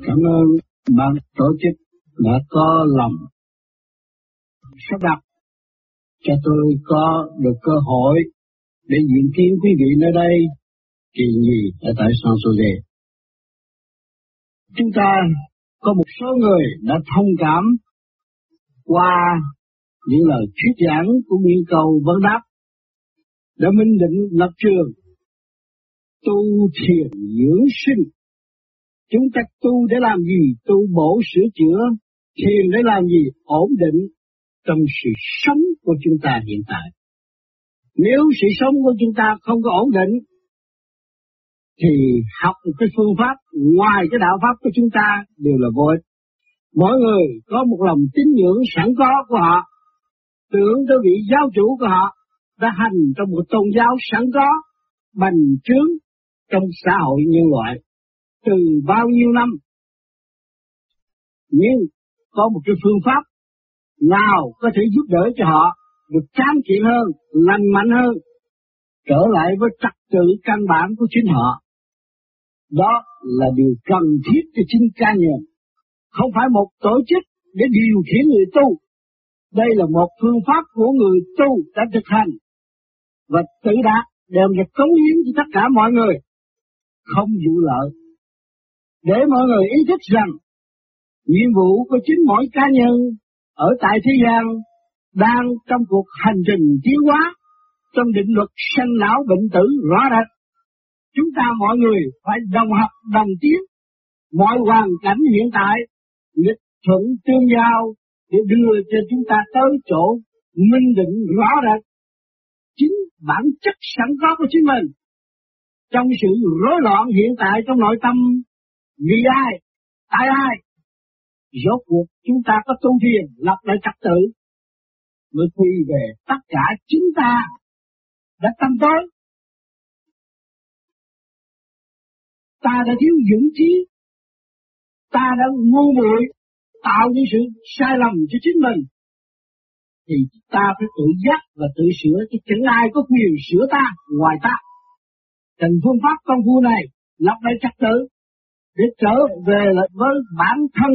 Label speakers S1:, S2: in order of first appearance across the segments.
S1: Cảm ơn ban tổ chức đã có lòng sắp đặt cho tôi có được cơ hội để diễn kiến quý vị nơi đây kỳ nhì ở tại San Jose. Chúng ta có một số người đã thông cảm qua những lời thuyết giảng cũng như cầu vấn đáp, đã minh định lập trường tu thiền dưỡng sinh chúng ta tu để làm gì? Tu bổ sửa chữa, thiền để làm gì? Ổn định trong sự sống của chúng ta hiện tại. Nếu sự sống của chúng ta không có ổn định, thì học một cái phương pháp ngoài cái đạo pháp của chúng ta đều là vô ích. Mỗi người có một lòng tín ngưỡng sẵn có của họ, tưởng tới vị giáo chủ của họ, đã hành trong một tôn giáo sẵn có, bành trướng trong xã hội nhân loại từ bao nhiêu năm. Nhưng có một cái phương pháp nào có thể giúp đỡ cho họ được trám kiện hơn, lành mạnh hơn, trở lại với trật tự căn bản của chính họ. Đó là điều cần thiết cho chính cá nhân, không phải một tổ chức để điều khiển người tu. Đây là một phương pháp của người tu đã thực hành và tự đạt đều được cống hiến cho tất cả mọi người, không vụ lợi. Để mọi người ý thức rằng nhiệm vụ của chính mỗi cá nhân ở tại thế gian đang trong cuộc hành trình tiến hóa trong định luật sanh lão bệnh tử rõ rệt. Chúng ta mọi người phải đồng học đồng tiến mọi hoàn cảnh hiện tại nghịch thuận tương giao để đưa cho chúng ta tới chỗ minh định rõ rệt chính bản chất sẵn có của chính mình. Trong sự rối loạn hiện tại trong nội tâm, vì ai, tại ai, rốt cuộc chúng ta có tu thiền, lập lại trật tự, mới quy về tất cả chúng ta đã tâm tới. Ta đã thiếu dũng trí, ta đã ngu muội tạo những sự sai lầm cho chính mình, thì ta phải tự giác và tự sửa chứ chẳng ai có quyền sửa ta ngoài ta. Cần phương pháp công phu này lập lại trật tự để trở về lại với bản thân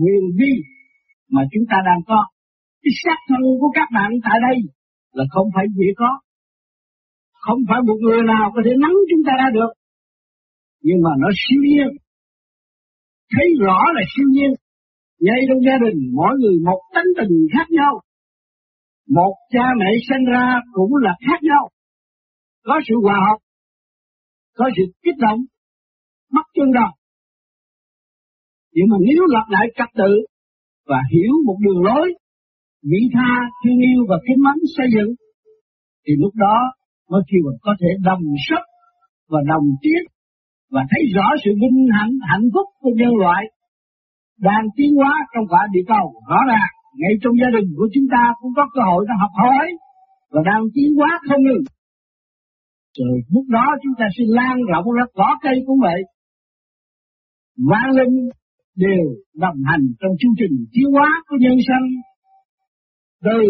S1: quyền vi mà chúng ta đang có. Cái xác thân của các bạn tại đây là không phải dễ có. Không phải một người nào có thể nắm chúng ta ra được. Nhưng mà nó siêu nhiên. Thấy rõ là siêu nhiên ngay trong gia đình mỗi người một tánh tình khác nhau. Một cha mẹ sinh ra cũng là khác nhau. Có sự hòa hợp, có sự kích động, mất chân rồi. Nhưng mà nếu lập lại trật tự và hiểu một đường lối, vị tha, thương yêu và kính mến xây dựng, thì lúc đó mới khi mình có thể đồng sức và đồng tiết và thấy rõ sự vinh hạnh hạnh phúc của nhân loại đang tiến hóa trong quả địa cầu. Rõ ràng ngay trong gia đình của chúng ta cũng có cơ hội để học hỏi và đang tiến hóa không ngừng. Rồi lúc đó chúng ta sẽ lan rộng ra cỏ cây cũng vậy vạn linh đều đồng hành trong chương trình tiến hóa của nhân sanh từ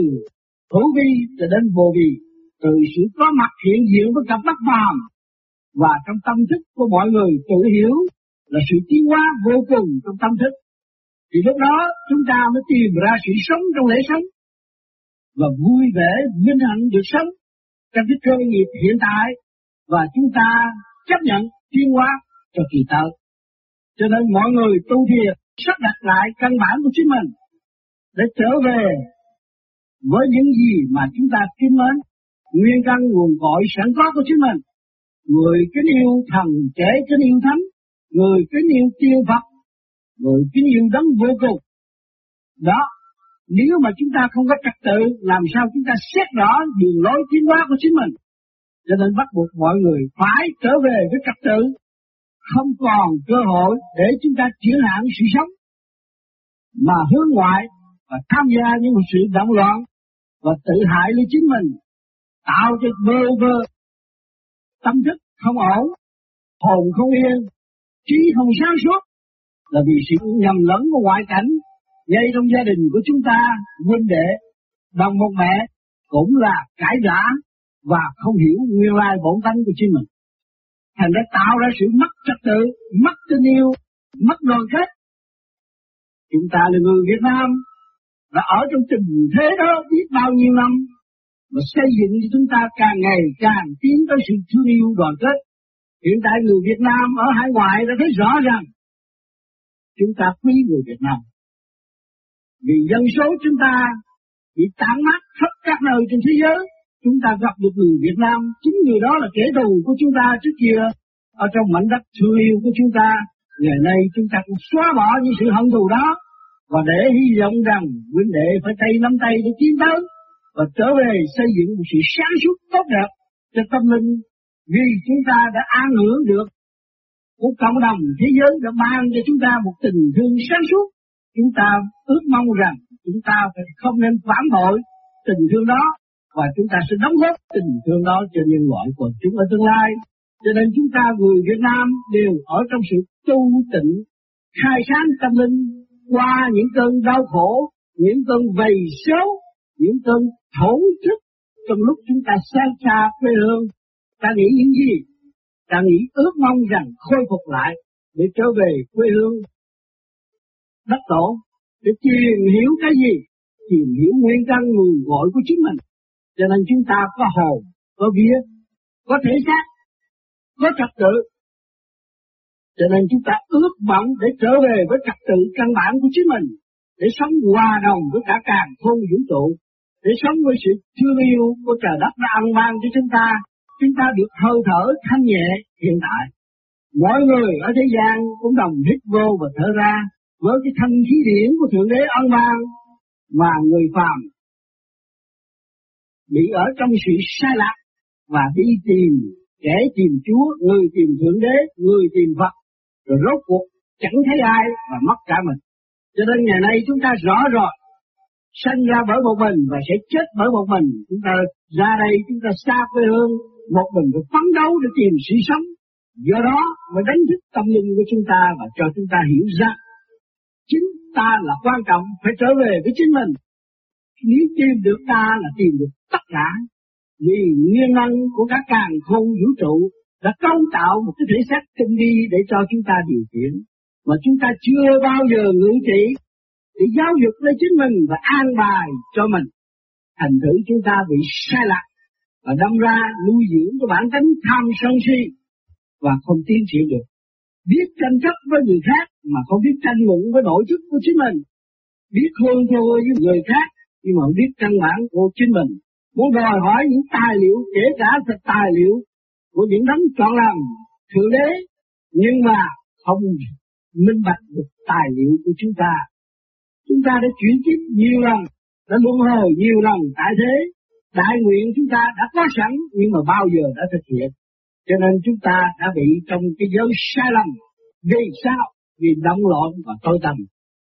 S1: hữu vi cho đến vô vi, từ sự có mặt hiện diện với cặp mắt phàm và trong tâm thức của mọi người tự hiểu là sự tiến hóa vô cùng trong tâm thức thì lúc đó chúng ta mới tìm ra sự sống trong lễ sống và vui vẻ, vinh hạnh được sống trong cái cơ nghiệp hiện tại và chúng ta chấp nhận tiến hóa cho kỳ tới. Cho nên mọi người tu thiền sắp đặt lại căn bản của chính mình để trở về với những gì mà chúng ta kính mến, nguyên căn nguồn cội sẵn có của chính mình. Người kính yêu thần, trẻ kính yêu thánh, người kính yêu tiêu Phật, người kính yêu đấng vô cùng. Đó, nếu mà chúng ta không có trật tự, làm sao chúng ta xét rõ đường lối tiến hóa của chính mình. Cho nên bắt buộc mọi người phải trở về với trật tự, không còn cơ hội để chúng ta chuyển hạn sự sống, mà hướng ngoại và tham gia những sự động loạn và tự hại lấy chính mình, tạo cho bơ vơ, tâm thức không ổn, hồn không yên, trí không sáng suốt, là vì sự nhầm lẫn của ngoại cảnh ngay trong gia đình của chúng ta huynh đệ đồng một mẹ cũng là cãi gã và không hiểu nguyên lai bổn tánh của chính mình thành ra tạo ra sự mất trật tự mất tình yêu mất đoàn kết. Chúng ta là người Việt Nam, và ở trong tình thế đó biết bao nhiêu năm, mà xây dựng cho chúng ta càng ngày càng tiến tới sự thương yêu đoàn kết. Hiện tại người Việt Nam ở hải ngoại đã thấy rõ rằng chúng ta quý người Việt Nam. Vì dân số chúng ta bị tản mát khắp các nơi trên thế giới, chúng ta gặp được người Việt Nam, chính người đó là kẻ thù của chúng ta trước kia, ở trong mảnh đất thương yêu của chúng ta, ngày nay chúng ta cũng xóa bỏ những sự hận thù đó, và để hy vọng rằng huynh đệ phải tay nắm tay để tiến tới, và trở về xây dựng một sự sáng suốt tốt đẹp cho tâm linh, vì chúng ta đã an hưởng được của cộng đồng thế giới đã ban cho chúng ta một tình thương sáng suốt. Chúng ta ước mong rằng chúng ta phải không nên phản bội tình thương đó và chúng ta sẽ đóng góp tình thương đó cho nhân loại của chúng ở tương lai. Cho nên chúng ta người Việt Nam đều ở trong sự tu tịnh, khai sáng tâm linh qua những cơn đau khổ, những cơn vầy xấu, những cơn thổ thức trong lúc chúng ta xa xa quê hương. Ta nghĩ những gì? Ta nghĩ ước mong rằng khôi phục lại để trở về quê hương đất tổ để tìm hiểu cái gì? Tìm hiểu nguyên căn nguồn gọi của chính mình. Cho nên chúng ta có hồn, có vía, có thể xác, có trật tự. Cho nên chúng ta ước vọng để trở về với trật tự căn bản của chính mình, để sống hòa đồng với cả càng không vũ trụ, để sống với sự thương yêu của trời đất đã ăn ban cho chúng ta, chúng ta được hơi thở thanh nhẹ hiện tại. Mọi người ở thế gian cũng đồng hít vô và thở ra với cái thanh khí điển của Thượng Đế ân ban mà người phàm bị ở trong sự sai lạc và đi tìm kẻ tìm Chúa, người tìm Thượng Đế, người tìm Phật, rồi rốt cuộc chẳng thấy ai và mất cả mình. Cho nên ngày nay chúng ta rõ rồi, sinh ra bởi một mình và sẽ chết bởi một mình. Chúng ta ra đây chúng ta xa quê hương, một mình phải phấn đấu để tìm sự sống. Do đó mới đánh thức tâm linh của chúng ta và cho chúng ta hiểu ra chính ta là quan trọng phải trở về với chính mình nếu tìm được ta là tìm được tất cả. Vì nguyên năng của các càng không vũ trụ đã cấu tạo một cái thể xác tinh vi để cho chúng ta điều khiển. Mà chúng ta chưa bao giờ ngưỡng trị để giáo dục lên chính mình và an bài cho mình. Thành thử chúng ta bị sai lạc và đâm ra nuôi dưỡng cái bản tính tham sân si và không tiến triển được. Biết tranh chấp với người khác mà không biết tranh luận với nội chức của chính mình. Biết hơn thua với người khác nhưng mà không biết căn bản của chính mình muốn đòi hỏi những tài liệu, kể cả thật tài liệu, của những đấng chọn làm thượng đế nhưng mà không minh bạch được tài liệu của chúng ta chúng ta đã chuyển kiếp nhiều lần, đã luân hồi nhiều lần tại thế đại nguyện chúng ta đã có sẵn, nhưng mà bao giờ đã thực hiện cho nên chúng ta đã bị trong cái giới sai lầm. Vì sao? Vì động loạn và tối tầm.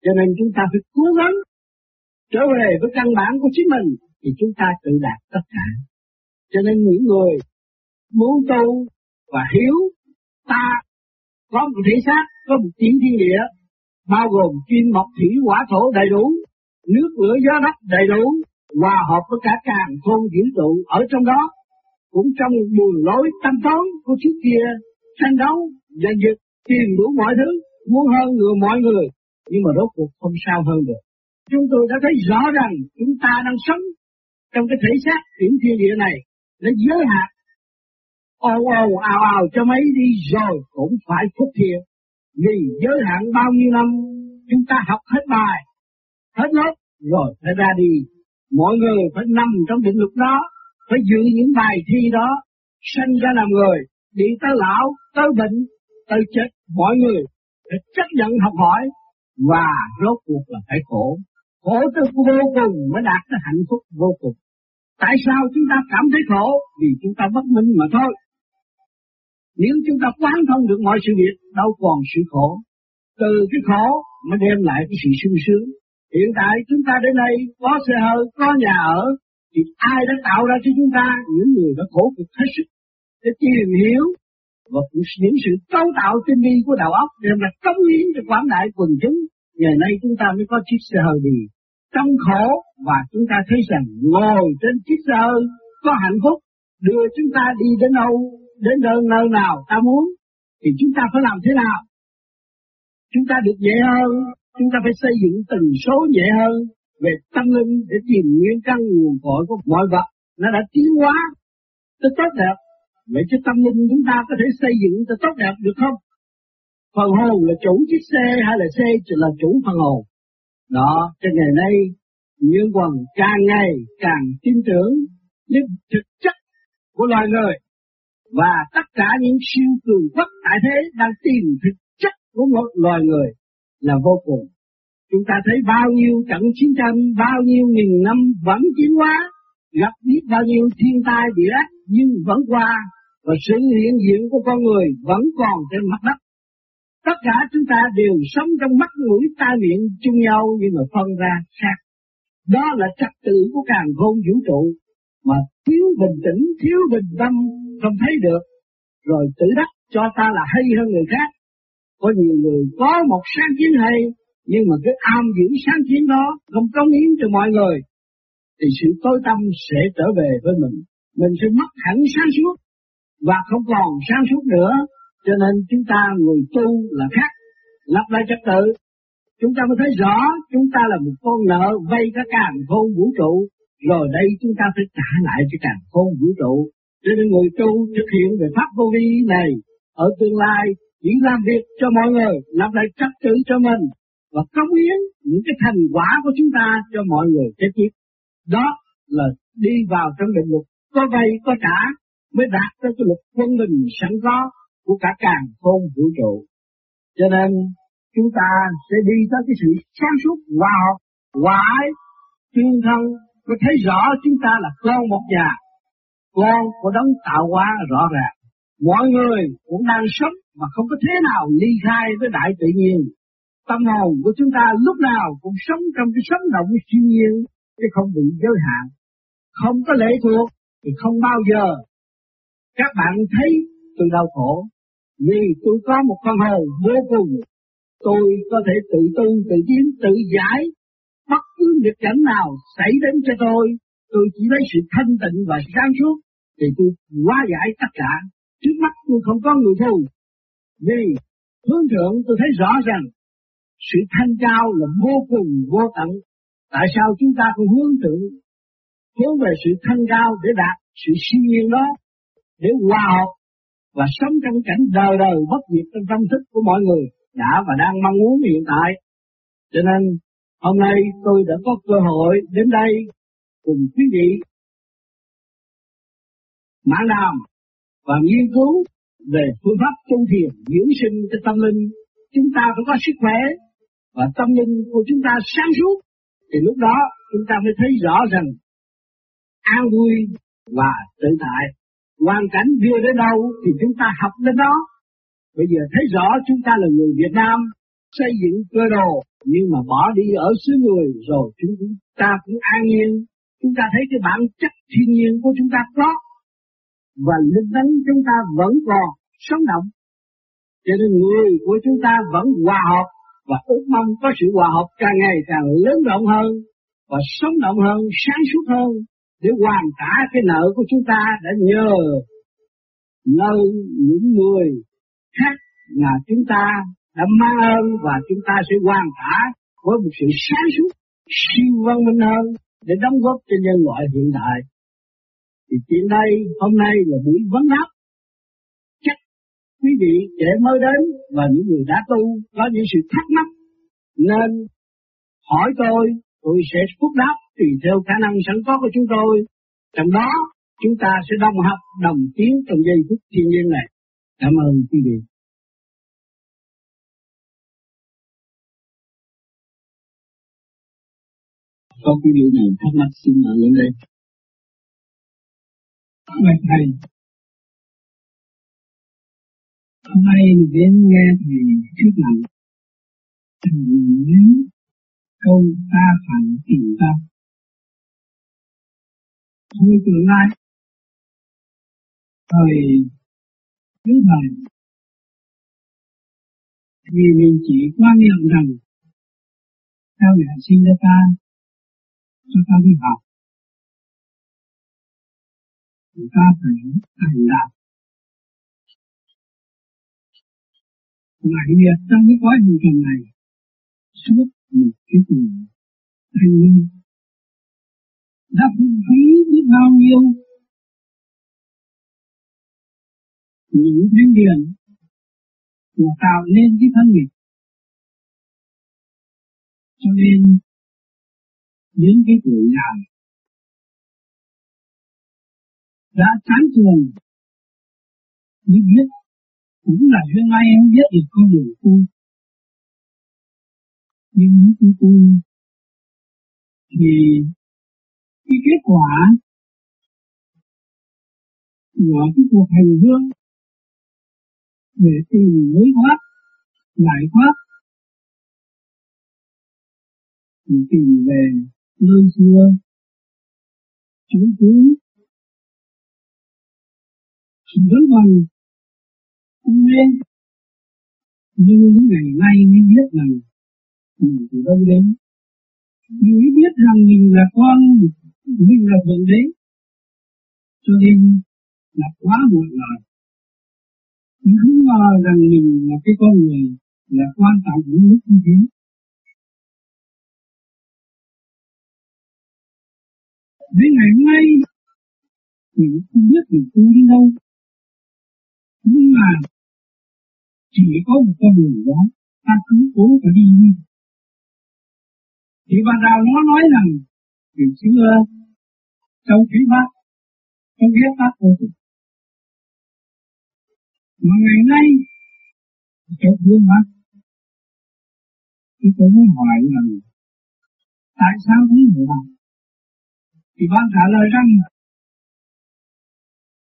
S1: Cho nên chúng ta phải cố gắng trở về với căn bản của chính mình thì chúng ta tự đạt tất cả. Cho nên những người muốn tu và hiểu ta có một thể xác, có một tiếng thiên địa, bao gồm kim mộc thủy hỏa thổ đầy đủ, nước lửa gió đất đầy đủ, hòa hợp với cả càng khôn vũ trụ ở trong đó cũng trong đường lối tâm tối của trước kia tranh đấu giành giật tìm đủ mọi thứ muốn hơn người mọi người nhưng mà rốt cuộc không sao hơn được chúng tôi đã thấy rõ rằng chúng ta đang sống trong cái thể xác chuyển thiên địa này. Nó giới hạn. Ồ ồ, ào ào, cho mấy đi rồi cũng phải phúc thiện vì giới hạn bao nhiêu năm, chúng ta học hết bài, hết lớp, rồi phải ra đi. Mọi người phải nằm trong định luật đó, phải giữ những bài thi đó sanh ra làm người, đi tới lão, tới bệnh, tới chết. Mọi người phải chấp nhận học hỏi và rốt cuộc là phải khổ khổ tới vô cùng mới đạt tới hạnh phúc vô cùng. Tại sao chúng ta cảm thấy khổ? Vì chúng ta bất minh mà thôi. Nếu chúng ta quán thông được mọi sự việc, đâu còn sự khổ. Từ cái khổ mới đem lại cái sự sung sướng. Hiện tại chúng ta đến đây, có xe hơi, có nhà ở, thì ai đã tạo ra cho chúng ta những người đã khổ cực hết sức để tìm hiểu và những sự cấu tạo tinh vi của đạo óc để mà cống hiến cho quảng đại quần chúng. Ngày nay chúng ta mới có chiếc xe hơi đi trong khổ và chúng ta thấy rằng ngồi trên chiếc xe có hạnh phúc đưa chúng ta đi đến đâu đến nơi nơi nào ta muốn thì chúng ta phải làm thế nào chúng ta được dễ hơn, chúng ta phải xây dựng từng số dễ hơn về tâm linh để tìm nguyên căn nguồn cội của mọi vật. Nó đã tiến hóa tới tốt đẹp. Vậy chứ tâm linh chúng ta có thể xây dựng cho tốt đẹp được không? Phần hồn là chủ chiếc xe hay là xe là chủ phần hồn? Đó, cho ngày nay, nhân quần càng ngày càng tin tưởng những thực chất của loài người và tất cả những siêu cường quốc tại thế đang tìm thực chất của một loài người là vô cùng. Chúng ta thấy bao nhiêu trận chiến tranh, bao nhiêu nghìn năm vẫn tiến hóa, gặp biết bao nhiêu thiên tai địa ác nhưng vẫn qua và sự hiện diện của con người vẫn còn trên mặt đất. Tất cả chúng ta đều sống trong mắt mũi tai miệng chung nhau nhưng mà phân ra khác. Đó là trật tự của càng khôn vũ trụ mà thiếu bình tĩnh, thiếu bình tâm không thấy được. Rồi tự đắc cho ta là hay hơn người khác. Có nhiều người có một sáng kiến hay nhưng mà cái am giữ sáng kiến đó không công hiến cho mọi người thì sự tối tâm sẽ trở về với mình. Mình sẽ mất hẳn sáng suốt và không còn sáng suốt nữa. Cho nên chúng ta người tu là khác. Lập lại trật tự. Chúng ta mới thấy rõ chúng ta là một con nợ vay cả càng khôn vũ trụ. Rồi đây chúng ta phải trả lại cho càng khôn vũ trụ. Cho nên người tu thực hiện về pháp vô vi này ở tương lai chỉ làm việc cho mọi người, làm lại trật tự cho mình và cống hiến những cái thành quả của chúng ta cho mọi người kế tiếp. Đó là đi vào trong định luật có vay có trả mới đạt tới cái luật quân bình sẵn có của cả càng khôn vũ trụ. Cho nên chúng ta sẽ đi tới cái sự sáng suốt hòa hợp, hòa ái, tương thân mới thấy rõ chúng ta là con một nhà, con của đấng tạo hóa rõ ràng. Mọi người cũng đang sống mà không có thế nào ly khai với đại tự nhiên. Tâm hồn của chúng ta lúc nào cũng sống trong cái sống động siêu nhiên, chứ không bị giới hạn. Không có lệ thuộc thì không bao giờ các bạn thấy tôi đau khổ. Vì tôi có một phần hồn vô cùng. Tôi có thể tự tu, tự tiến, tự giải. Bất cứ nghịch cảnh nào xảy đến cho tôi, tôi chỉ lấy sự thanh tịnh và sáng suốt, thì tôi hóa giải tất cả. Trước mắt tôi không có người thù. Vì hướng thượng tôi thấy rõ rằng sự thanh cao là vô cùng vô tận. Tại sao chúng ta không hướng thượng hướng về sự thanh cao để đạt sự siêu nhiên đó, để hòa hợp và sống trong cảnh đời đời bất diệt trong tâm thức của mọi người, đã và đang mong muốn hiện tại. Cho nên, hôm nay tôi đã có cơ hội đến đây cùng quý vị mãn đàm và nghiên cứu về phương pháp tu thiền dưỡng sinh cho tâm linh. Chúng ta phải có sức khỏe, và tâm linh của chúng ta sáng suốt thì lúc đó, chúng ta mới thấy rõ rằng an vui và tự tại. Hoàn cảnh đưa đến đâu thì chúng ta học đến đó. Bây giờ thấy rõ chúng ta là người Việt Nam, xây dựng cơ đồ, nhưng mà bỏ đi ở xứ người rồi chúng ta cũng an nhiên. Chúng ta thấy cái bản chất thiên nhiên của chúng ta có, và linh tánh chúng ta vẫn còn sống động. Cho nên người của chúng ta vẫn hòa hợp và ước mong có sự hòa hợp càng ngày càng lớn rộng hơn và sống động hơn, sáng suốt hơn để hoàn trả cái nợ của chúng ta đã nhờ nơi những người khác mà chúng ta đã mang ơn và chúng ta sẽ hoàn trả với một sự sáng suốt siêu văn minh hơn để đóng góp cho nhân loại hiện đại. Thì chuyện đây hôm nay là buổi vấn đáp. Chắc quý vị trẻ mới đến và những người đã tu có những sự thắc mắc nên hỏi tôi, tôi sẽ phúc đáp tùy theo khả năng sẵn có của chúng tôi. Trong đó, chúng ta sẽ đồng học, đồng tiến trong giây phút thiên nhiên này. Cảm ơn quý vị. Có quý vị nào thắc mắc xin mở lên đây.
S2: Mời Thầy. Hôm nay đến nghe Thầy thuyết nặng. Thầy nhớ câu ta phản tình tâm như tương lai. Thời thứ thời vì mình chỉ quan niệm rằng sao mẹ sinh ra ta cho ta đi học. Chúng ta phải thành đạt. Ngoại nghiệp trong cái quá trình này, suốt một cái tuổi thanh niên đã phung phí biết bao nhiêu. Những thánh điền mà tạo nên cái thân nghiệp cho nên đến cái tuổi già đã chán trường mới biết cũng là duyên ai em biết được con đường tu. Nhưng nếu tu tu thì cái kết quả của cái cuộc hành hương để tìm lối thoát, giải thoát, để tìm về nơi xưa chúng cứ sự vẫn còn không nên. Nhưng những ngày nay mới biết rằng mình từ đâu đến. Mình mới biết rằng mình là con nhưng là thượng đế. Cho nên là quá muộn rồi. Mình không ngờ rằng mình là cái con người là quan trọng những lúc như thế. Đến ngày hôm nay, mình không biết mình tu đi đâu. Nhưng mà chỉ có một con đường đó, ta cứ cố phải đi đi. Thì bà đào nó nói rằng từ xưa ờ, trong thủy bác, trong biết bác vô cùng. Mà ngày nay châu thương mắt thì tôi muốn hỏi là tại sao thế này là thì bác trả lời rằng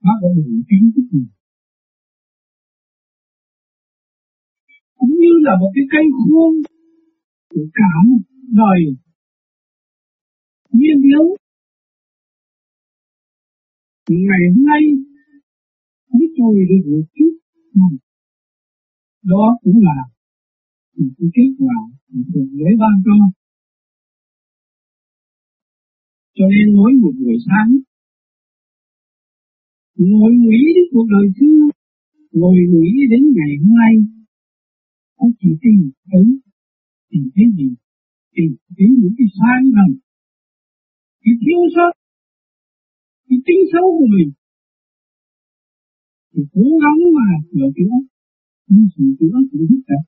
S2: bác có đủ kiến thức gì? Cũng như là một cái cây khuôn của cả một đời nguyên yếu ngày hôm nay biết tôi được một chút đó cũng là một cái kết quả của Thượng lễ ban cho. Cho nên mỗi một buổi sáng, ngồi nghĩ đến cuộc đời xưa, ngồi nghĩ đến ngày hôm nay có chỉ tìm thấy tìm thấy gì? Tìm thấy những cái sai lầm cái thiếu sót, cái tính xấu của mình. Thì cố gắng mà sửa chữa nhưng sửa chữa cũng rất đẹp.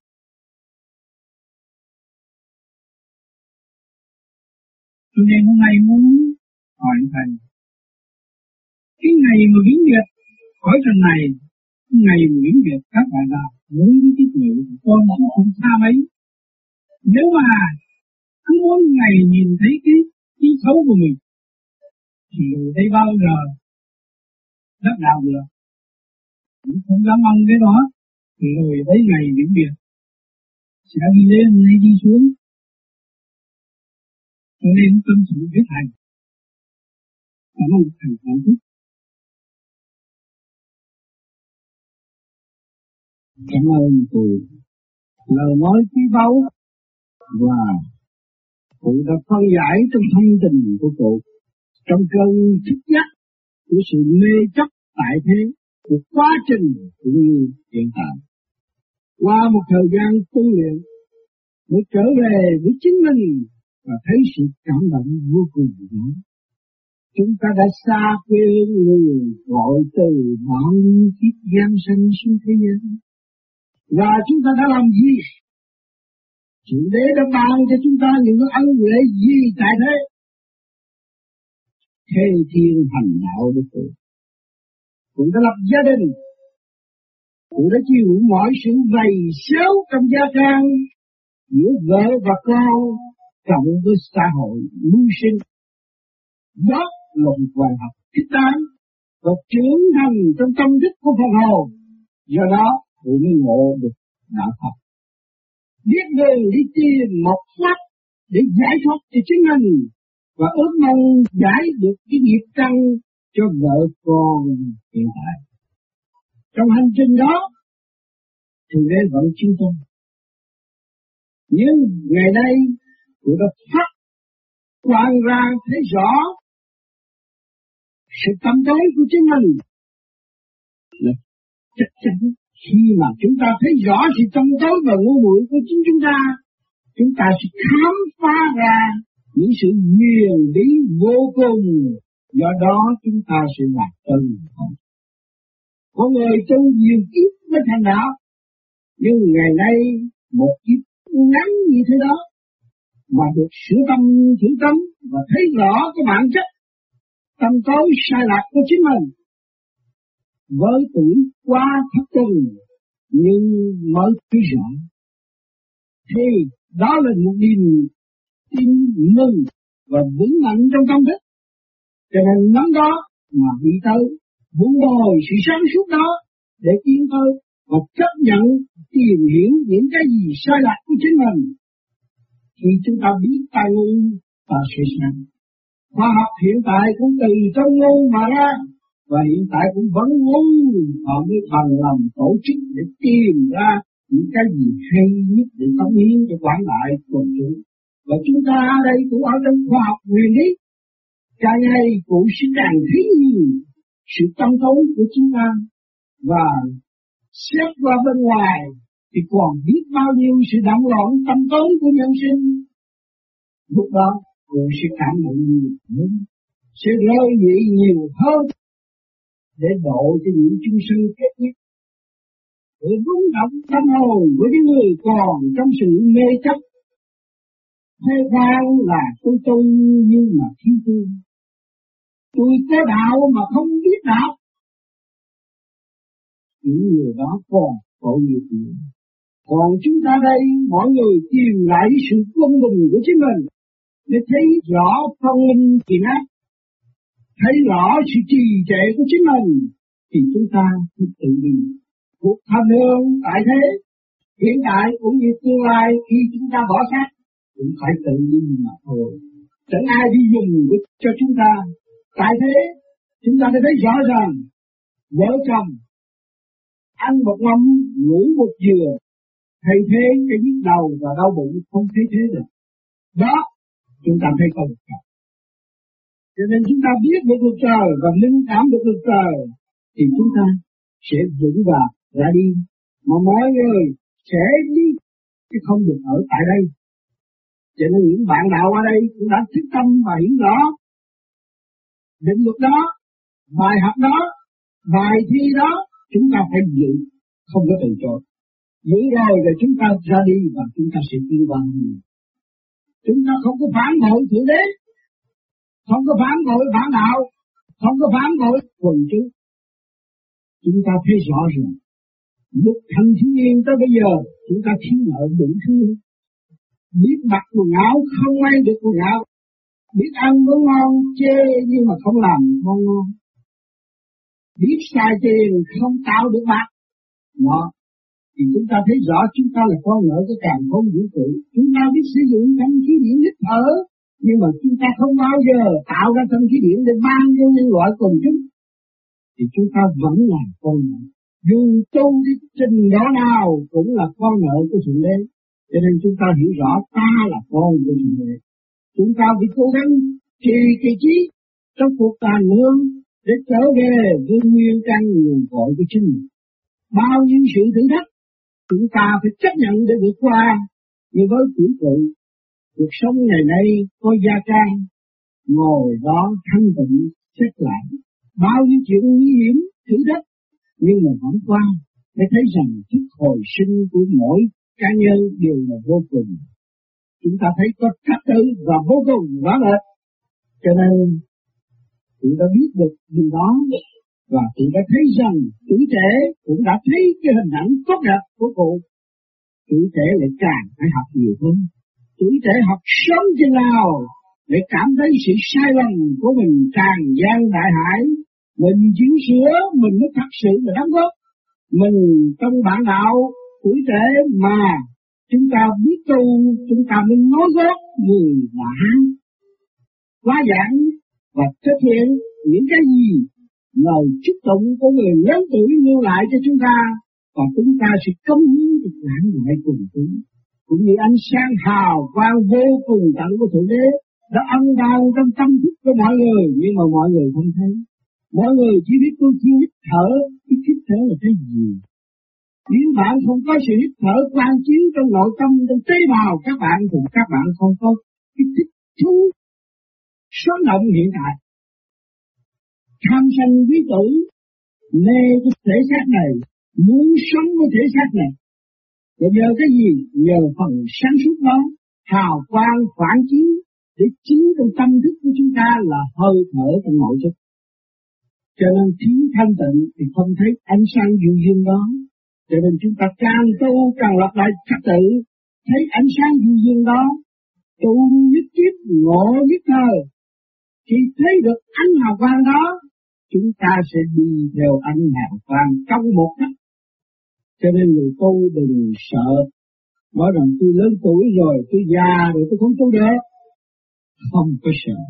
S2: Cho nên hôm nay muốn hỏi thầy cái ngày mà biến biệt. Khỏi trần này ngày mà biến biệt, các bạn là với cái tuổi của con cũng không xa mấy. Nếu mà cứ muốn ngày nhìn thấy cái cái xấu của mình. Thì thấy bao giờ rất đạo được cũng không dám mong cái đó. Thì rồi thấy ngày những việc sẽ đi lên hay đi xuống. Cho nên tâm sự biết hành. Và mong thành cảm thức
S1: cảm ơn từ lời nói quý báu và cụ đã phân giải trong thâm tình của cụ trong cơn thức giác của sự mê chấp tại thế, của quá trình cũng như hiện tại qua một thời gian tu luyện, mới trở về với chính mình và thấy sự cảm động vô cùng lớn. Chúng ta đã xa quê hương người gọi từ bao nhiêu kiếp gian sanh xuống thế gian. Và chúng ta đã làm gì? Chủ đế đã ban cho chúng ta những ân huệ gì tại thế? Thế thiên hành đạo đức tự. Cũng đã lập gia đình. Cũng đã chịu mọi sự vầy xéo trong gia trang giữa vợ và con cộng với xã hội mưu sinh. Đó là một bài học thích đáng và trưởng thành trong tâm đức của phần hồn. Do đó, tôi mới ngộ được đạo Phật. Biết đường đi tìm một pháp để giải thoát cho chính mình và ước mong giải được cái nghiệp căn cho vợ con hiện tại. Trong hành trình đó, thì nên vẫn chúng tôi. Nhưng ngày nay, tôi đã phát quan ra thấy rõ sự tâm tối của chính mình là chắc chắn khi mà chúng ta thấy rõ sự trong tối và ngu muội của chính chúng ta, chúng ta sẽ khám phá ra những sự huyền lý vô cùng. Do đó chúng ta sẽ là tân Có người tu nhiều kiếp mới thành đạo, nhưng ngày nay một kiếp ngắn như thế đó mà được sửa tâm thử tâm và thấy rõ cái bản chất tâm tối sai lạc của chính mình với tuổi qua thất tình nhưng mới thấy rõ. Thì đó là một niềm tin mừng và vững mạnh trong tâm thức cho nên nắm đó mà đi tới vun bồi sự sáng suốt đó để tiến tới và chấp nhận tìm hiểu những cái gì sai lạc của chính mình. Thì chúng ta biết tài ngu và sự sáng. Khoa học hiện tại cũng từ trong ngu mà ra và hiện tại cũng vẫn muốn họ mới bằng lòng tổ chức để tìm ra những cái gì hay nhất để cống hiến cho quảng đại quần chúng. Và chúng ta ở đây cũng ở trong khoa học nguyên lý. Càng ngày cũng sẽ càng thấy nhiều sự tâm tối của chúng ta. Và xét qua bên ngoài thì còn biết bao nhiêu sự động loạn tâm tối của nhân sinh. Lúc đó cũng sẽ cảm nhận nhiều hơn, sẽ rơi vị nhiều hơn để độ cho những chúng sinh kết nhất. Để rung động tâm hồn của những người còn trong sự mê chấp. Thế gian là tôi tu nhưng mà thiếu tu. Tôi có đạo mà không biết đạo. Những người đó còn tội nghiệp nữa Còn chúng ta đây, mọi người tìm lại sự quân bình của chính mình, để thấy rõ phân minh kỳ ác, thấy rõ sự trì trệ của chính mình, thì chúng ta phải tự mình cuộc tham lương tại thế, hiện tại cũng như tương lai khi chúng ta bỏ xác, cũng phải tự nhiên mà thôi. Chẳng ai đi dùng cho chúng ta. Tại thế, chúng ta thấy rõ ràng, vợ chồng ăn một mâm, ngủ một dừa, thay thế cái nhức đầu và đau bụng không thấy thế được. Đó, chúng ta thấy không. Cho nên chúng ta biết được luật trời và linh cảm được luật trời thì chúng ta sẽ vững và ra đi. Mà mọi người sẽ đi chứ không được ở tại đây. Cho nên những bạn đạo ở đây cũng đã thức tâm và hiểu rõ định luật đó, bài học đó, bài thi đó chúng ta phải giữ, không có từ chối. Giữ rồi rồi chúng ta ra đi và chúng ta sẽ tiêu qua Chúng ta không có phản bội thượng đế, không có phản bội phản đạo, không có phản bội quần chúng. Chúng ta thấy rõ ràng, lúc thành thiên nhiên tới bây giờ, chúng ta thiếu nợ đủ thứ. Biết mặc quần áo không may được quần áo, biết ăn món ngon chê nhưng mà không làm món ngon biết sai tiền không tạo được mặt. đó thì chúng ta thấy rõ chúng ta là con nợ của càng không vũ trụ chúng ta biết sử dụng thanh khí điển hít thở nhưng mà chúng ta không bao giờ tạo ra tâm khí điển để ban cho nhân loại quần chúng. Thì chúng ta vẫn là con nợ. Dù tu cái trình đó nào cũng là con nợ của sự đế cho nên chúng ta hiểu rõ ta là con của sự đế chúng ta phải cố gắng trì kỳ trí trong cuộc tàn hương để trở về với nguyên căn nguồn cội của chính mình. Bao nhiêu sự thử thách, chúng ta phải chấp nhận để vượt qua như với tuổi cụ cuộc sống ngày nay có gia trang ngồi đó thanh tịnh, xét lại bao nhiêu chuyện nguy hiểm, thử thách, nhưng mà vẫn qua để thấy rằng thức hồi sinh của mỗi cá nhân đều là vô cùng chúng ta thấy có trật tự và vô cùng rõ rệt cho nên chúng ta biết được điều đó và chúng đã thấy rằng tuổi trẻ cũng đã thấy cái hình ảnh tốt đẹp của cụ. Tuổi trẻ lại càng phải học nhiều hơn. Tuổi trẻ học sớm chừng nào để cảm thấy sự sai lầm của mình càng gian đại hải. Mình chịu sửa mình mới thật sự là đóng góp. Mình trong bản đạo tuổi trẻ mà chúng ta biết tu, chúng ta mới nói góp người là. Quá giảng và thực hiện những cái gì lời chúc tụng của người lớn tuổi lưu lại cho chúng ta và chúng ta sẽ công hiến được lãng lại cùng chúng cũng như ánh sáng hào quang vô cùng tận của thượng đế đã ân đau trong tâm thức của mọi người nhưng mà mọi người không thấy mọi người chỉ biết tôi chỉ hít thở cái hít thở là cái gì Nếu bạn không có sự hít thở quan chiếu trong nội tâm, trong tế bào các bạn thì các bạn không có cái thích thú sống động hiện tại. Tham sanh quý tử, mê cái thể xác này, muốn sống với thể xác này. Và nhờ cái gì? Nhờ phần sáng suốt đó, hào quang phản chiếu để chính trong tâm thức của chúng ta là hơi thở trong nội thức. Cho nên thiếu thanh tịnh thì không thấy ánh sáng dịu duyên đó. Cho nên chúng ta càng tu càng lập lại trật tự, thấy ánh sáng dịu duyên đó, tu nhất kiếp ngộ nhất thời. Khi thấy được ánh hào quang đó, chúng ta sẽ đi theo ánh hào quang trong một khắc. Cho nên người tu đừng sợ, nói rằng tôi lớn tuổi rồi, tôi già rồi tôi không tu được. Không có sợ.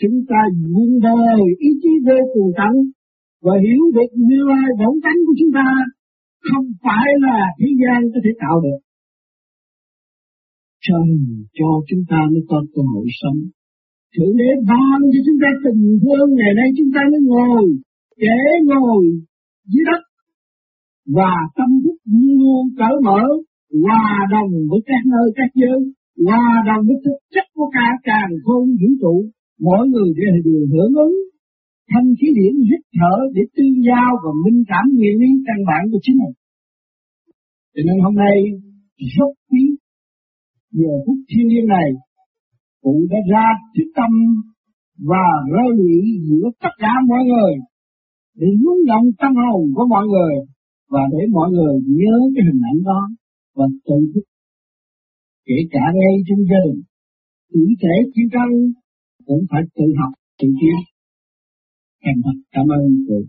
S1: Chúng ta vun đời ý chí vô cùng tận và hiểu được như lai bổn tánh của chúng ta không phải là thế gian có thể tạo được. Trời cho chúng ta mới có cơ hội sống. Thượng đế ban cho chúng ta tình thương ngày nay chúng ta mới ngồi, để ngồi dưới đất và tâm cởi mở, hòa đồng với các nơi các giới, hòa đồng với thực chất của cả càng không vũ trụ, mỗi người đều đều hưởng ứng. Thanh khí điển hít thở để tương giao và minh cảm nguyên lý căn bản của chính mình. Cho nên hôm nay rất quý giờ phút thiên nhiên này cũng đã ra thức tâm và rơi lụy giữa tất cả mọi người để hướng động tâm hồn của mọi người và để mọi người nhớ cái hình ảnh đó và tự thức. Kể cả ngay trong gia đình tử thể chiến tranh cũng phải tự học tự tiến thành thật cảm ơn sự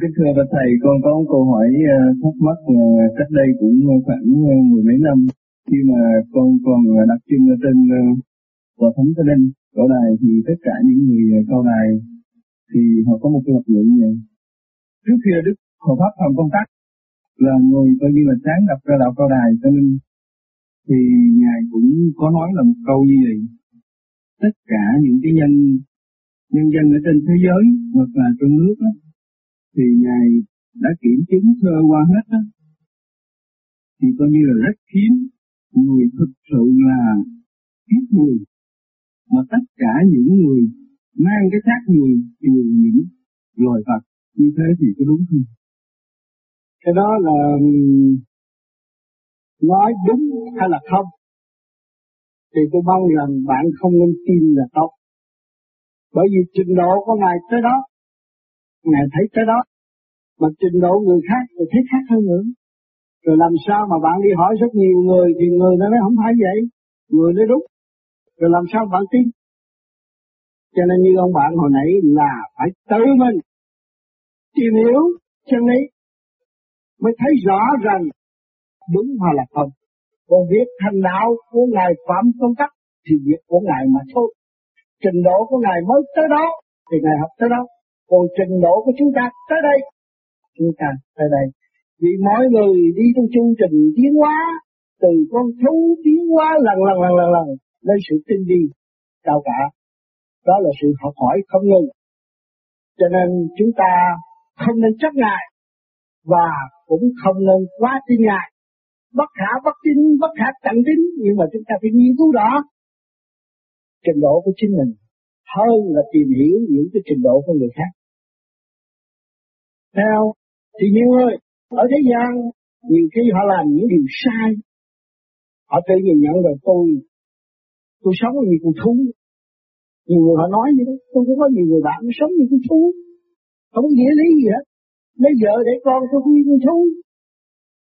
S3: Kính thưa bà thầy, con có một câu hỏi ờ, thắc mắc ờ, cách đây cũng khoảng ờ, mười mấy năm. Khi mà con còn đặt chân ở trên và thánh Tây Đinh, cậu đài thì tất cả những người à, cao đài thì họ có một cái lập luận vậy Trước khi Đức hộ Pháp làm công tác là người coi như là sáng lập ra đạo cao đài cho nên thì ngài cũng có nói là một câu như vậy. Tất cả những cái nhân nhân dân ở trên thế giới hoặc là trong nước đó, thì ngài đã kiểm chứng sơ qua hết đó. Thì coi như là rất hiếm người thực sự là kiếp người mà tất cả những người mang cái xác người đều những loài vật như thế thì có đúng không?
S1: Cái đó là nói đúng hay là không? Thì tôi mong rằng bạn không nên tin là tốt bởi vì trình độ của ngài tới đó, ngài thấy tới đó, mà trình độ người khác thì thấy khác hơn nữa. Rồi làm sao mà bạn đi hỏi rất nhiều người thì người nó nói không phải vậy, người nói đúng rồi làm sao bạn tin cho nên như ông bạn hồi nãy là phải tự mình tìm hiểu chân lý mới thấy rõ rằng đúng hoặc là không. Còn việc thành đạo của Ngài Phạm Công Tắc thì việc của Ngài mà thôi. Trình độ của Ngài mới tới đó thì Ngài học tới đó. Còn trình độ của chúng ta tới đây, chúng ta tới đây. Vì mỗi người đi trong chương trình tiến hóa, từ con thú tiến hóa lần lần lần lần lần lấy sự tinh vi cao cả. Đó là sự học hỏi không ngừng. Cho nên chúng ta không nên chấp ngại và cũng không nên quá tin ngại bất khả bất tín, bất khả tận tín, nhưng mà chúng ta phải nghiên cứu đó. Trình độ của chính mình hơn là tìm hiểu những cái trình độ của người khác. Theo thì nhiều người ở thế gian nhiều khi họ làm những điều sai, họ tự nhìn nhận rồi tôi tôi sống như con thú. Nhiều người họ nói như đó, tôi cũng có nhiều người bạn sống như con thú, không có nghĩa lý gì hết. Lấy vợ để con tôi cũng như con thú,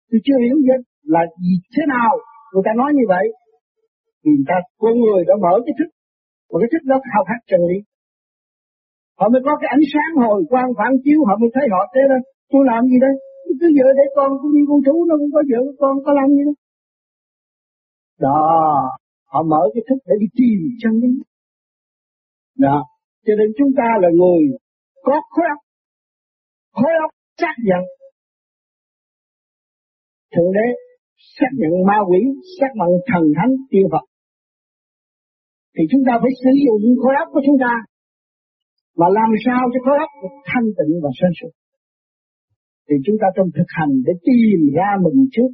S1: tôi chưa hiểu gì là gì thế nào người ta nói như vậy? Thì người ta con người đã mở cái thức. Và cái thức đó khao khát chân lý. Họ mới có cái ánh sáng hồi quang phản chiếu họ mới thấy họ thế đó. Tôi làm gì đây? Cứ vợ để con cũng như con thú nó cũng có vợ con có làm gì đó đó họ mở cái thức để đi tìm chân lý đó cho nên chúng ta là người có khối óc khối óc xác nhận thượng đế xác nhận ma quỷ, xác nhận thần thánh tiên Phật. Thì chúng ta phải sử dụng khối óc của chúng ta Mà làm sao cho khối óc thanh tịnh và sáng suốt. Thì chúng ta trong thực hành để tìm ra mình trước.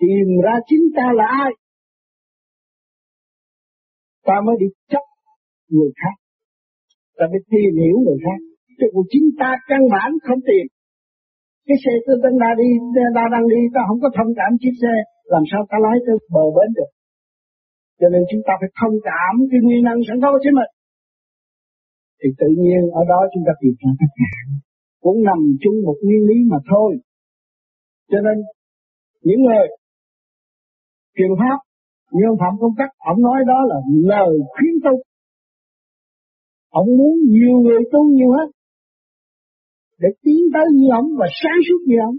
S1: Tìm ra chính ta là ai. Ta mới đi chấp người khác. Ta mới tìm hiểu người khác. Chứ của chính ta căn bản không tìm. Cái xe tôi đang đi, ta đang đi, ta không có thông cảm chiếc xe, làm sao ta lái tới bờ bến được. Cho nên chúng ta phải thông cảm cái nguyên năng sẵn có của chính mình. Thì tự nhiên ở đó chúng ta tìm ra tất cả. Cũng nằm chung một nguyên lý mà thôi. Cho nên những người truyền pháp như ông Phạm Công Cách, ông nói đó là lời khuyến tu. Ông muốn nhiều người tu nhiều hết. Để tiến tới như ông và sáng suốt như ông.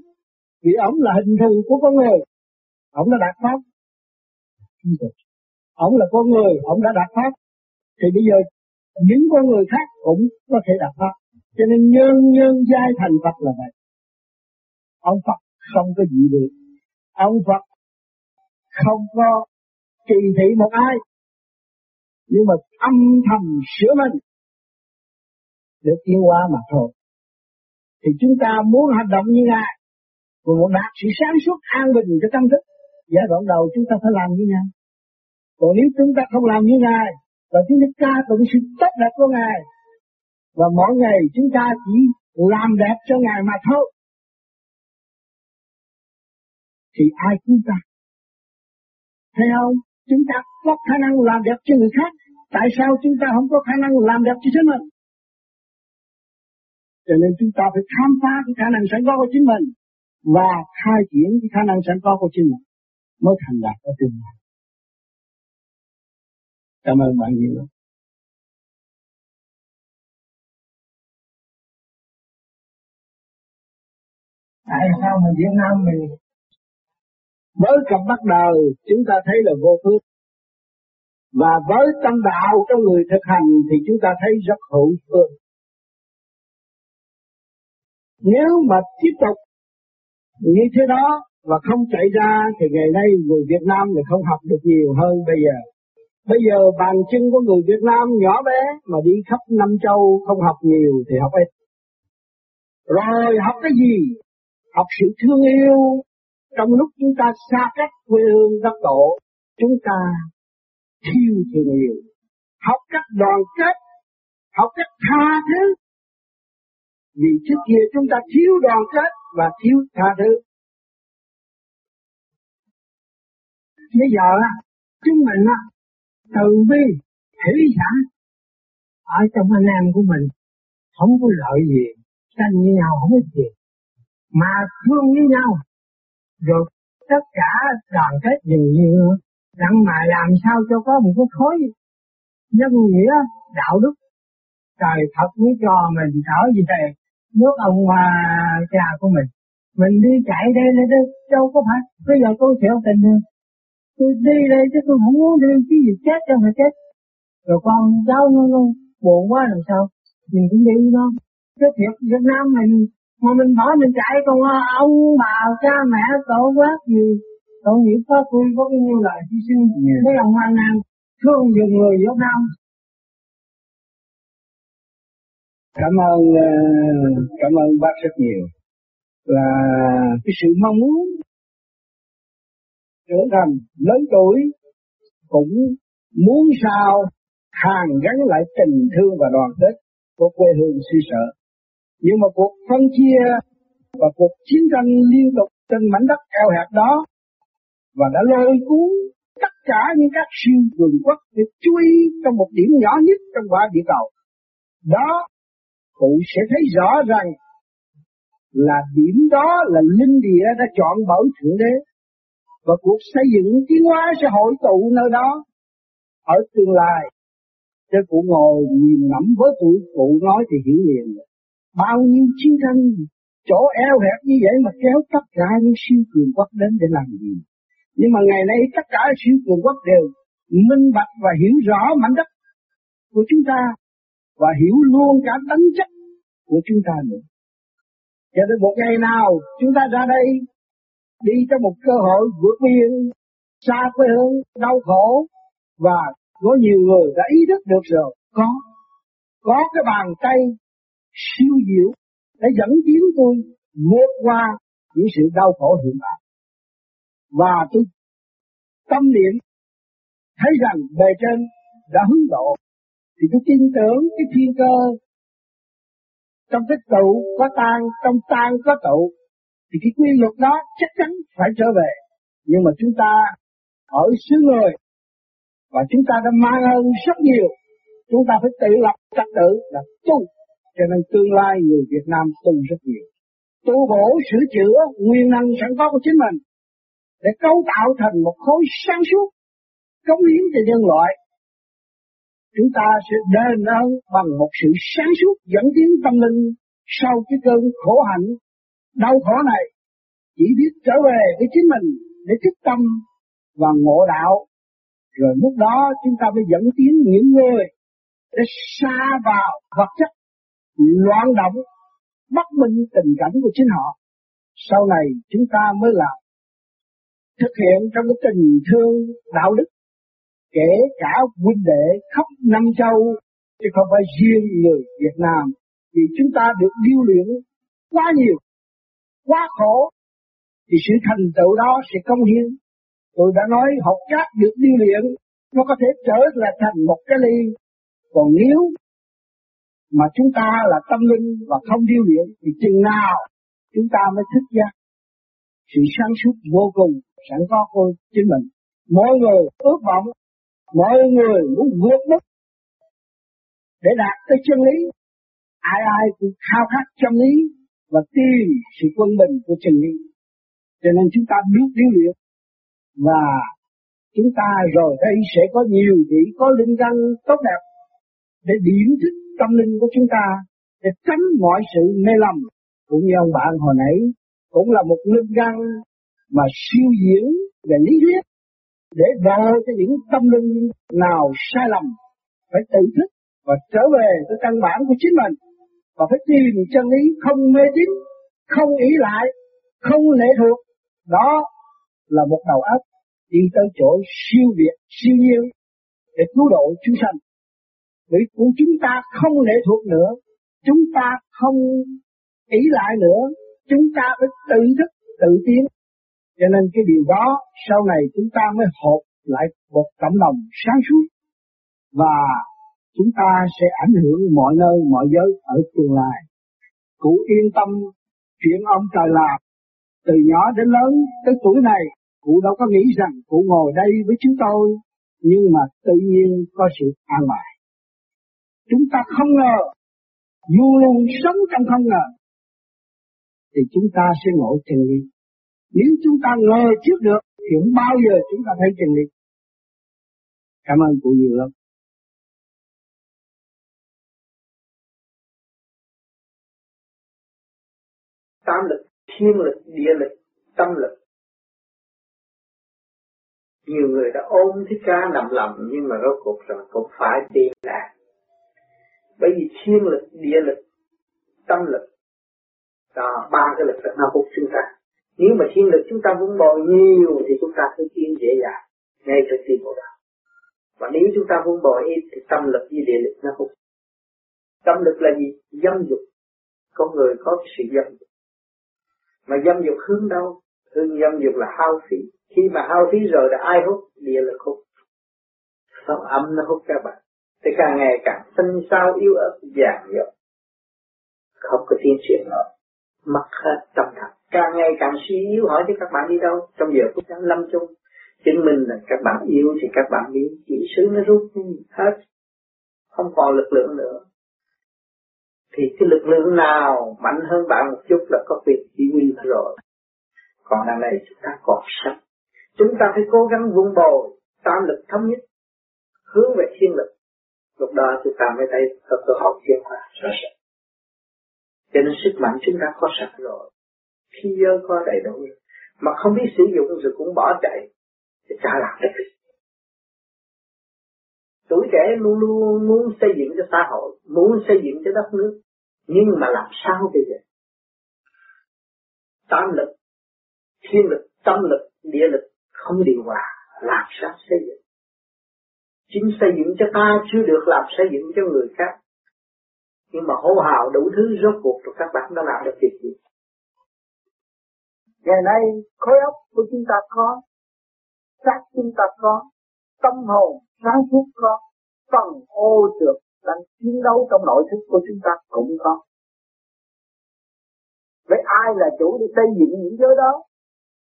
S1: Vì ông là hình thù của con người. Ông đã đạt pháp. Ông là con người, ông đã đạt pháp. Thì bây giờ những con người khác cũng có thể đạt pháp. Cho nên nhân nhân giai thành Phật là vậy. Ông Phật không có gì được. Ông Phật không có kỳ thị một ai. Nhưng mà âm thầm sửa mình để tiến qua mà thôi. Thì chúng ta muốn hành động như Ngài, và muốn đạt sự sáng suốt an bình cho tâm thức, giai đoạn đầu chúng ta phải làm như Ngài. Còn nếu chúng ta không làm như Ngài, và chúng ta ca tụng sự tốt đẹp của Ngài, và mỗi ngày chúng ta chỉ làm đẹp cho Ngài mà thôi, thì ai chúng ta? Thấy không? Chúng ta có khả năng làm đẹp cho người khác, tại sao chúng ta không có khả năng làm đẹp cho chính mình? Cho nên chúng ta phải khám phá cái khả năng sẵn có của chính mình và khai triển cái khả năng sẵn có của chính mình mới thành đạt ở tương lai. Cảm ơn bạn nhiều lắm.
S2: Tại sao mình Việt Nam mình
S1: với cặp bắt đầu chúng ta thấy là vô phước và với tâm đạo trong người thực hành thì chúng ta thấy rất hữu phước nếu mà tiếp tục như thế đó và không chạy ra thì ngày nay người Việt Nam thì không học được nhiều hơn bây giờ. Bây giờ bàn chân của người Việt Nam nhỏ bé mà đi khắp năm châu không học nhiều thì học ít. Rồi học cái gì? Học sự thương yêu. Trong lúc chúng ta xa cách quê hương đất tổ, chúng ta thiếu thương yêu. Học cách đoàn kết, học cách tha thứ, vì trước kia chúng ta thiếu đoàn kết và thiếu tha thứ. Bây giờ chúng mình á, từ bi, hỷ xã, ở trong anh em của mình, không có lợi gì, tranh với nhau không có gì, mà thương với nhau, rồi tất cả đoàn kết dừng như rằng mà làm sao cho có một cái khối nhân nghĩa đạo đức trời Phật mới cho mình trở về đây nước ông à, cha của mình. Mình đi chạy đây lên đây đâu có phải. Bây giờ tôi chịu tình thương tôi đi đây chứ tôi không muốn đi chứ gì chết cho phải chết. Rồi con cháu nó, nó buồn quá làm sao? Mình cũng đi nó, chứ thiệt Việt Nam mình mà mình bỏ mình chạy còn à, ông bà cha mẹ tổ quát gì? Tội nghiệp có tôi có bao nhiêu lời hy sinh. Yeah. mấy ông anh em thương dùng người Việt Nam. Cảm ơn ờ, cảm ơn bác rất nhiều. Là cái sự mong muốn trưởng thành lớn tuổi cũng muốn sao hàn gắn lại tình thương và đoàn kết của quê hương suy sở nhưng mà cuộc phân chia và cuộc chiến tranh liên tục trên mảnh đất eo hẹp đó và đã lôi cuốn tất cả những các siêu cường quốc để chui trong một điểm nhỏ nhất trong quả địa cầu. Đó cụ sẽ thấy rõ rằng là điểm đó là linh địa đã chọn bởi Thượng Đế và cuộc xây dựng tiến hóa sẽ hội tụ nơi đó ở tương lai. Cho cụ ngồi nhìn ngẫm với tuổi cụ nói thì hiểu liền. Bao nhiêu chiến tranh, chỗ eo hẹp như vậy mà kéo tất cả những siêu cường quốc đến để làm gì? Nhưng mà ngày nay tất cả siêu cường quốc đều minh bạch và hiểu rõ mảnh đất của chúng ta và hiểu luôn cả tính chất của chúng ta nữa. Cho đến một ngày nào chúng ta ra đây đi trong một cơ hội vượt biên, xa quê hương, đau khổ và có nhiều người đã ý thức được rồi có có cái bàn tay siêu diệu đã dẫn tiến tôi vượt qua những sự đau khổ hiện tại. Và tôi tâm niệm thấy rằng bề trên đã hướng độ. Thì tôi tin tưởng cái thiên cơ trong cái tụ có tan, trong tan có tụ, thì cái quy luật đó chắc chắn phải trở về. Nhưng mà chúng ta ở xứ người, và chúng ta đã mang ơn rất nhiều. Chúng ta phải tự lập trật tự là tu cho nên tương lai người Việt Nam tu rất nhiều. Tu bổ, sửa chữa, nguyên năng sẵn có của chính mình để cấu tạo thành một khối sáng suốt, cống hiến cho nhân loại. Chúng ta sẽ đền ơn bằng một sự sáng suốt dẫn tiến tâm linh sau cái cơn khổ hạnh, đau khổ này. Chỉ biết trở về với chính mình để thức tâm và ngộ đạo. Rồi lúc đó chúng ta mới dẫn tiến những người để xa vào vật chất loạn động, bất minh tình cảnh của chính họ. Sau này chúng ta mới làm thực hiện trong cái tình thương, đạo đức, kể cả huynh đệ khắp năm châu, chứ không phải riêng người Việt Nam. Vì chúng ta được điêu luyện quá nhiều, quá khổ, thì sự thành tựu đó sẽ công hiến. Tôi đã nói học cát được điêu luyện, nó có thể trở lại thành một cái ly. Còn nếu mà chúng ta là tâm linh và không điêu luyện thì chừng nào chúng ta mới thức giác? Sự sáng suốt vô cùng sẵn có của chính mình. Mỗi người ước vọng, mọi người muốn vượt mức để đạt tới chân lý. Ai ai cũng khao khát chân lý và tìm sự quân bình của chân lý. Cho nên chúng ta biết điêu luyện và chúng ta rồi đây sẽ có nhiều vị có linh căn tốt đẹp để điểm thức tâm linh của chúng ta để tránh mọi sự mê lầm. Cũng như ông bạn hồi nãy, cũng là một linh căn mà siêu diễn về lý thuyết để độ cho những tâm linh nào sai lầm phải tự thức và trở về với căn bản của chính mình. Và phải tìm chân lý không mê tín, không ý lại, không lệ thuộc. Đó là một đầu óc đi tới chỗ siêu việt, siêu nhiên để cứu độ chúng sanh vì của chúng ta không lệ thuộc nữa. Chúng ta không ý lại nữa. Chúng ta phải tự thức, tự tiến. Cho nên cái điều đó, sau này chúng ta mới hộp lại một cộng đồng sáng suốt. Và chúng ta sẽ ảnh hưởng mọi nơi, mọi giới ở tương lai. Cụ yên tâm, chuyện ông trời làm, từ nhỏ đến lớn, tới tuổi này, cụ đâu có nghĩ rằng cụ ngồi đây với chúng tôi. Nhưng mà tự nhiên có sự an bài. Chúng ta không ngờ luôn luôn sống trong không ngờ thì chúng ta sẽ ngộ chân lý. Nếu chúng ta ngờ trước được thì không bao giờ chúng ta thấy chân lý. Cảm ơn cụ nhiều lắm.
S4: Tam lực, thiên lực, địa lực, tâm lực. Nhiều người đã ôm thích ca nằm lầm nhưng mà rốt cuộc rồi cũng phải đi lạc bởi vì thiên lực, địa lực, tâm lực, đó, ba cái lực đó nó hút chúng ta nếu mà thiên lực chúng ta vun bồi nhiều thì chúng ta sẽ tiến dễ dàng ngay từ khi bộ đạo. Và nếu chúng ta vun bồi ít thì tâm lực với địa lực nó hút tâm lực là gì? Dâm dục. Con người có sự dâm dục. Mà dâm dục hướng đâu? Hướng dâm dục là hao phí. Khi mà hao phí rồi là ai hút? Địa lực hút. Sóng âm nó hút các bạn thì càng ngày càng sinh sao yếu ớt vàng dội không có tiến triển nữa. Mất hết tâm thật. Càng ngày càng suy yếu, hỏi cho các bạn đi đâu? Trong giờ phút chắn lâm chung, chứng minh là các bạn yêu thì các bạn đi chỉ xứ nó rút hết. Không còn lực lượng nữa. Thì cái lực lượng nào mạnh hơn bạn một chút là có quyền chỉ huy rồi. Còn đằng này chúng ta còn sắp. Chúng ta phải cố gắng vun bồi tam lực thống nhất, hướng về thiên lực lúc đó chúng ta mới thấy có cơ hội tiến hóa rõ cho nên sức mạnh chúng ta có sẵn rồi. Khi giới có đầy đủ mà không biết sử dụng rồi cũng bỏ chạy, thì chả làm được tuổi trẻ luôn luôn muốn xây dựng cho xã hội, muốn xây dựng cho đất nước, nhưng mà làm sao bây giờ? Tam lực, thiên lực, tâm lực, địa lực không điều hòa, làm sao xây dựng? Chính xây dựng cho ta chưa được làm xây dựng cho người khác. Nhưng mà hô hào đủ thứ rốt cuộc rồi các bạn đã làm được việc gì? Ngày nay, khối óc của chúng ta có, xác chúng ta có, tâm hồn sáng suốt có, phần ô trượt, đang chiến đấu trong nội thức của chúng ta cũng có. Vậy ai là chủ để xây dựng những giới đó?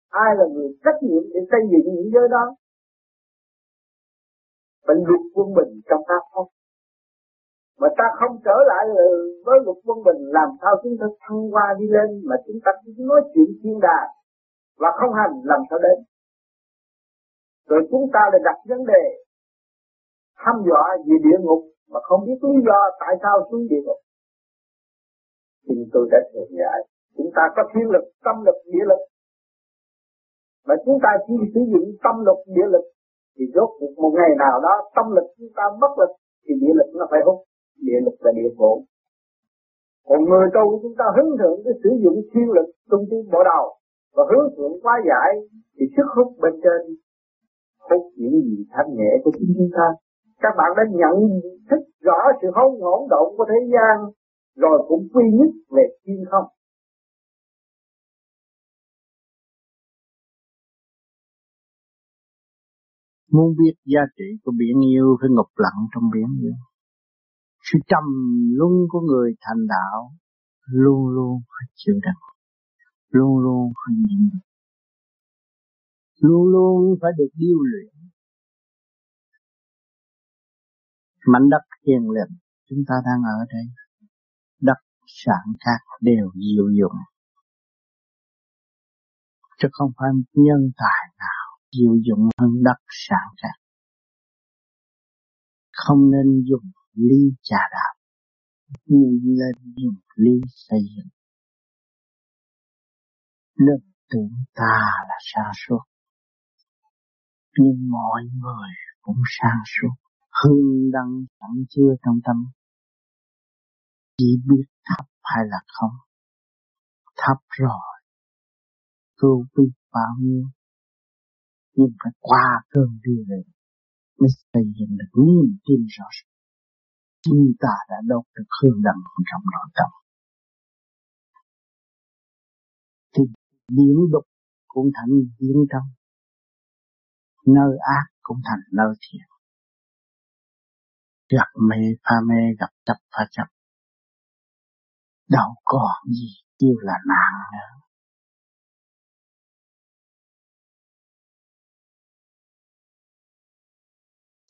S4: Ai là người trách nhiệm để xây dựng những giới đó? Phải luật quân bình trong ta không? Mà ta không trở lại với luật quân bình, làm sao chúng ta thăng hoa đi lên mà chúng ta cứ nói chuyện thiên đàng và không hành, làm sao đến? Rồi chúng ta lại đặt vấn đề thăm dọa về địa ngục mà không biết lý do tại sao xuống địa ngục. Thì tôi đã thừa giải chúng ta có thiên lực, tâm lực, địa lực. Mà chúng ta chỉ sử dụng tâm lực, địa lực thì rốt cuộc một ngày nào đó, tâm lực chúng ta mất lực, thì địa lực nó phải hút. Địa lực là địa phủ còn người tu chúng ta hứng thượng cái sử dụng thiên lực trung tâm bộ đầu và hướng thượng quá giải, thì sức hút bên trên hút những gì thanh nhẹ của chính chúng ta. Các bạn đã nhận thức rõ sự hỗn hỗn động của thế gian, rồi cũng quy nhất về thiên không.
S5: Muốn biết giá trị của biển yêu phải ngục lặng trong biển yêu. Sự trầm luân của người thành đạo luôn luôn phải chịu đựng, luôn luôn phải nhịn luôn luôn phải được điêu luyện. Mảnh đất hiền lành chúng ta đang ở đây, đất sản khác đều diệu dụng, chứ không phải nhân tài nào diệu dụng hơn đất sản khác. Không nên dùng ly trà đạp, nhưng nên dùng ly xây dựng. Đừng tưởng ta là sáng suốt, nhưng mọi người cũng sang suốt, hương đăng sẵn chưa trong tâm. Chỉ biết thấp hay là không, thấp rồi, cứu biết bao nhiêu, nhưng phải qua cơn đưa lên mới xây dựng được niềm tin rõ ràng. Chúng ta đã đốt được hương đầm trong nội tâm. Thì biến đục cũng thành biến trong nơi ác cũng thành nơi thiện. Gặp mê pha mê, gặp chấp pha chấp. Đâu còn gì kêu là nạn nữa.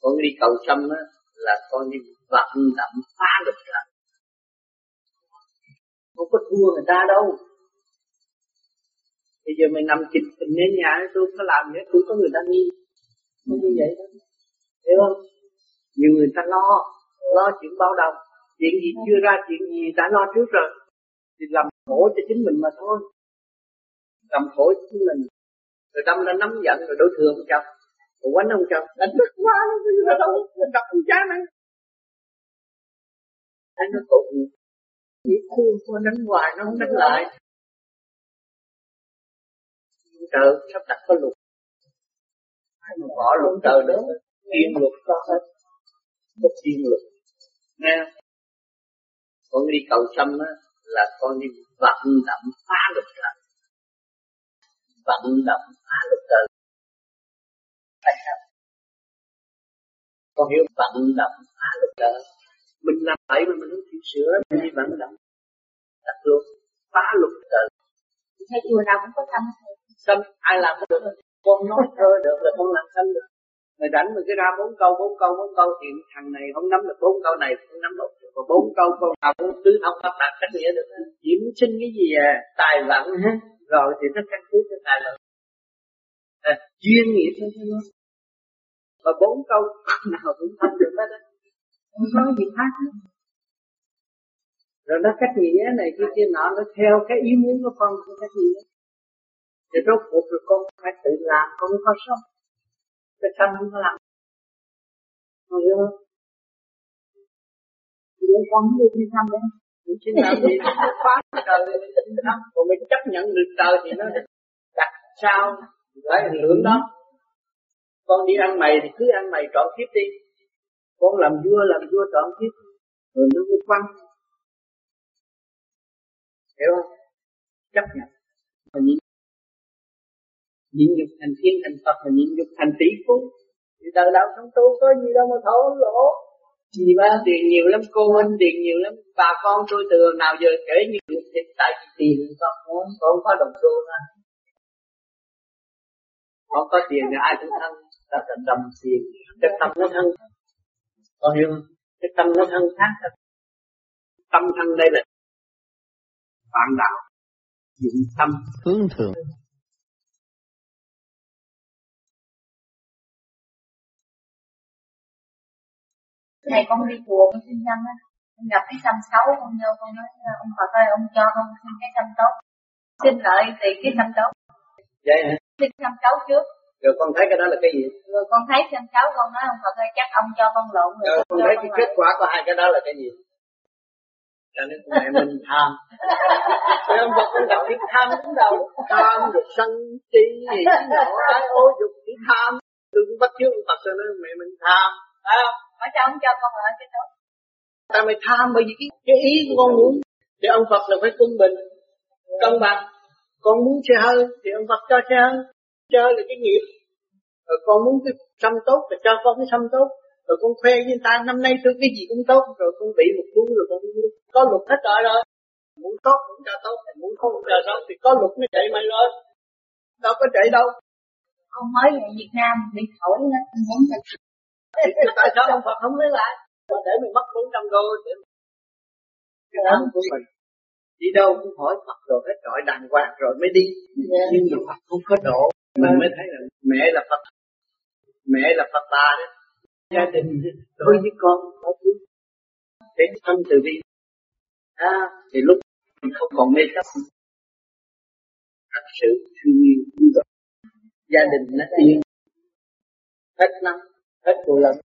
S6: Con đi cầu sâm á, là con đi vận động phá lực trận không có thua người ta đâu. Bây giờ mình nằm kịch mình đến nhà tôi có làm nữa tôi có người ta nghi. Không như vậy đó. Hiểu không? Nhiều người ta lo lo chuyện bao đồng. Chuyện gì chưa ra chuyện gì đã lo trước rồi. Thì làm khổ cho chính mình mà thôi. Làm khổ cho chính mình. Rồi đâm ra nắm giận rồi đối thương chồng rồi quánh ông chồng đánh tức quá nó đâu nó đập ông chán này anh nó tội chỉ khu nó đánh hoài nó không đánh lại. Trời sắp đặt có luật. Mà bỏ luật trời nữa thiên luật có hết có thiên luật. Nghe con đi cầu xâm á là con đi vận động phá luật trời. Vận động phá luật trời phải không? Con hiểu vận động phá luật trời mình làm vậy mà mình không chịu sửa mình đi vận động. Đặt luôn phá luật trời
S7: thầy chùa nào cũng có tâm.
S6: Tâm ai làm được. Con nói thơ được là con làm tâm được. Người đánh mình cứ ra bốn câu, bốn câu, bốn câu thì thằng này không nắm được bốn câu này, không nắm được. Và bốn câu câu nào cũng tứ ông các bạn cách nghĩa được. Muốn xin cái gì à, tài vận ha. Rồi thì nó căn cứ cho tài chuyên nghiệp thôi thôi. Và bốn câu nào cũng thông được hết á. Không có gì khác nữa. Rồi nó cách nghĩa này kia kia nọ, nó theo cái ý muốn của con, nó cách nghĩa. Thì rốt cuộc rồi con phải tự làm, con mới có sống cái tâm không có làm Rồi hiểu không?
S7: Vậy con đi đi thăm đấy
S6: Chỉ làm gì quá trời Còn mình chấp nhận được trời thì nó đặt sao lấy ảnh hưởng đó. Con đi ăn mày thì cứ ăn mày trọn kiếp đi. Con làm vua làm vua trọn kiếp. Rồi nó mới quăng. Hiểu không? Chấp nhận. Và nhịn. Nhịn nhục thành thiên, thành phật mà nhịn nhục thành tỷ phú. Thì đời đạo sống tu, có gì đâu mà thổ lỗ gì ba tiền nhiều lắm, cô anh tiền nhiều lắm. Bà con tôi từ nào giờ kể nhiều thì tại vì tiền con muốn, con có đồng xu thôi con có tiền thì ai cũng thân. Ta cần đầm tiền cái tâm nó thân. Con hiểu không? Cái tâm nó thân khác. Tâm thân đây là bạn đạo. Dụng tâm.
S8: Hướng thượng.
S7: Thầy con đi chùa con xin năm á, con gặp cái xăm xấu con vô con nói ông Phật ơi ông cho con xin cái xăm tốt. Xin lợi tiền cái xăm tốt.
S6: Vậy hả?
S7: Xin xăm xấu trước.
S6: rồi con thấy cái đó là cái gì?
S7: Rồi con thấy xăm xấu con nói ông Phật ơi chắc ông cho con lộn rồi.
S6: rồi
S7: con cho
S6: thấy cái kết quả của hai cái đó là cái gì? Cho nên mẹ mình tham. Rồi ông Phật ông đạo đi tham cũng đâu. Tham rồi sân chi gì nhỏ cái ô dục đi tham. Tôi cũng bắt chước ông Phật rồi nói mẹ mình tham. Phải không?
S7: Hỏi sao ông cho con lợi cái tốt.
S6: ta mới tham bởi vì cái, cái ý của con muốn. Thì ông Phật là phải quân bình công bằng con muốn xe hơi thì ông Phật cho xe hơi. Chơi là cái nghiệp. Rồi con muốn cái xăm tốt thì cho con cái xăm tốt. Rồi con khoe với người ta năm nay tôi cái gì cũng tốt. Rồi con bị một cú rồi con có luật hết rồi rồi muốn tốt cũng cho tốt muốn không cũng cho tốt. Thì có luật mới chạy mày rồi đâu có chạy đâu.
S7: Con mới về Việt Nam bị thổi. Con muốn
S6: tại sao ông Phật không lấy lại? Để mình mất 400 đô để cái tâm của mình đi đâu cũng hỏi Phật rồi hết trọi đàng hoàng rồi mới đi. Nhưng mà Phật không có độ. Mình mới thấy là mẹ là Phật. Mẹ là Phật bà đó gia đình đối với con có thứ. Để thân từ bi. À, thì lúc mình không còn mê chấp. Thật sự thương yêu gia đình nó yên. Hết năm hết cô lần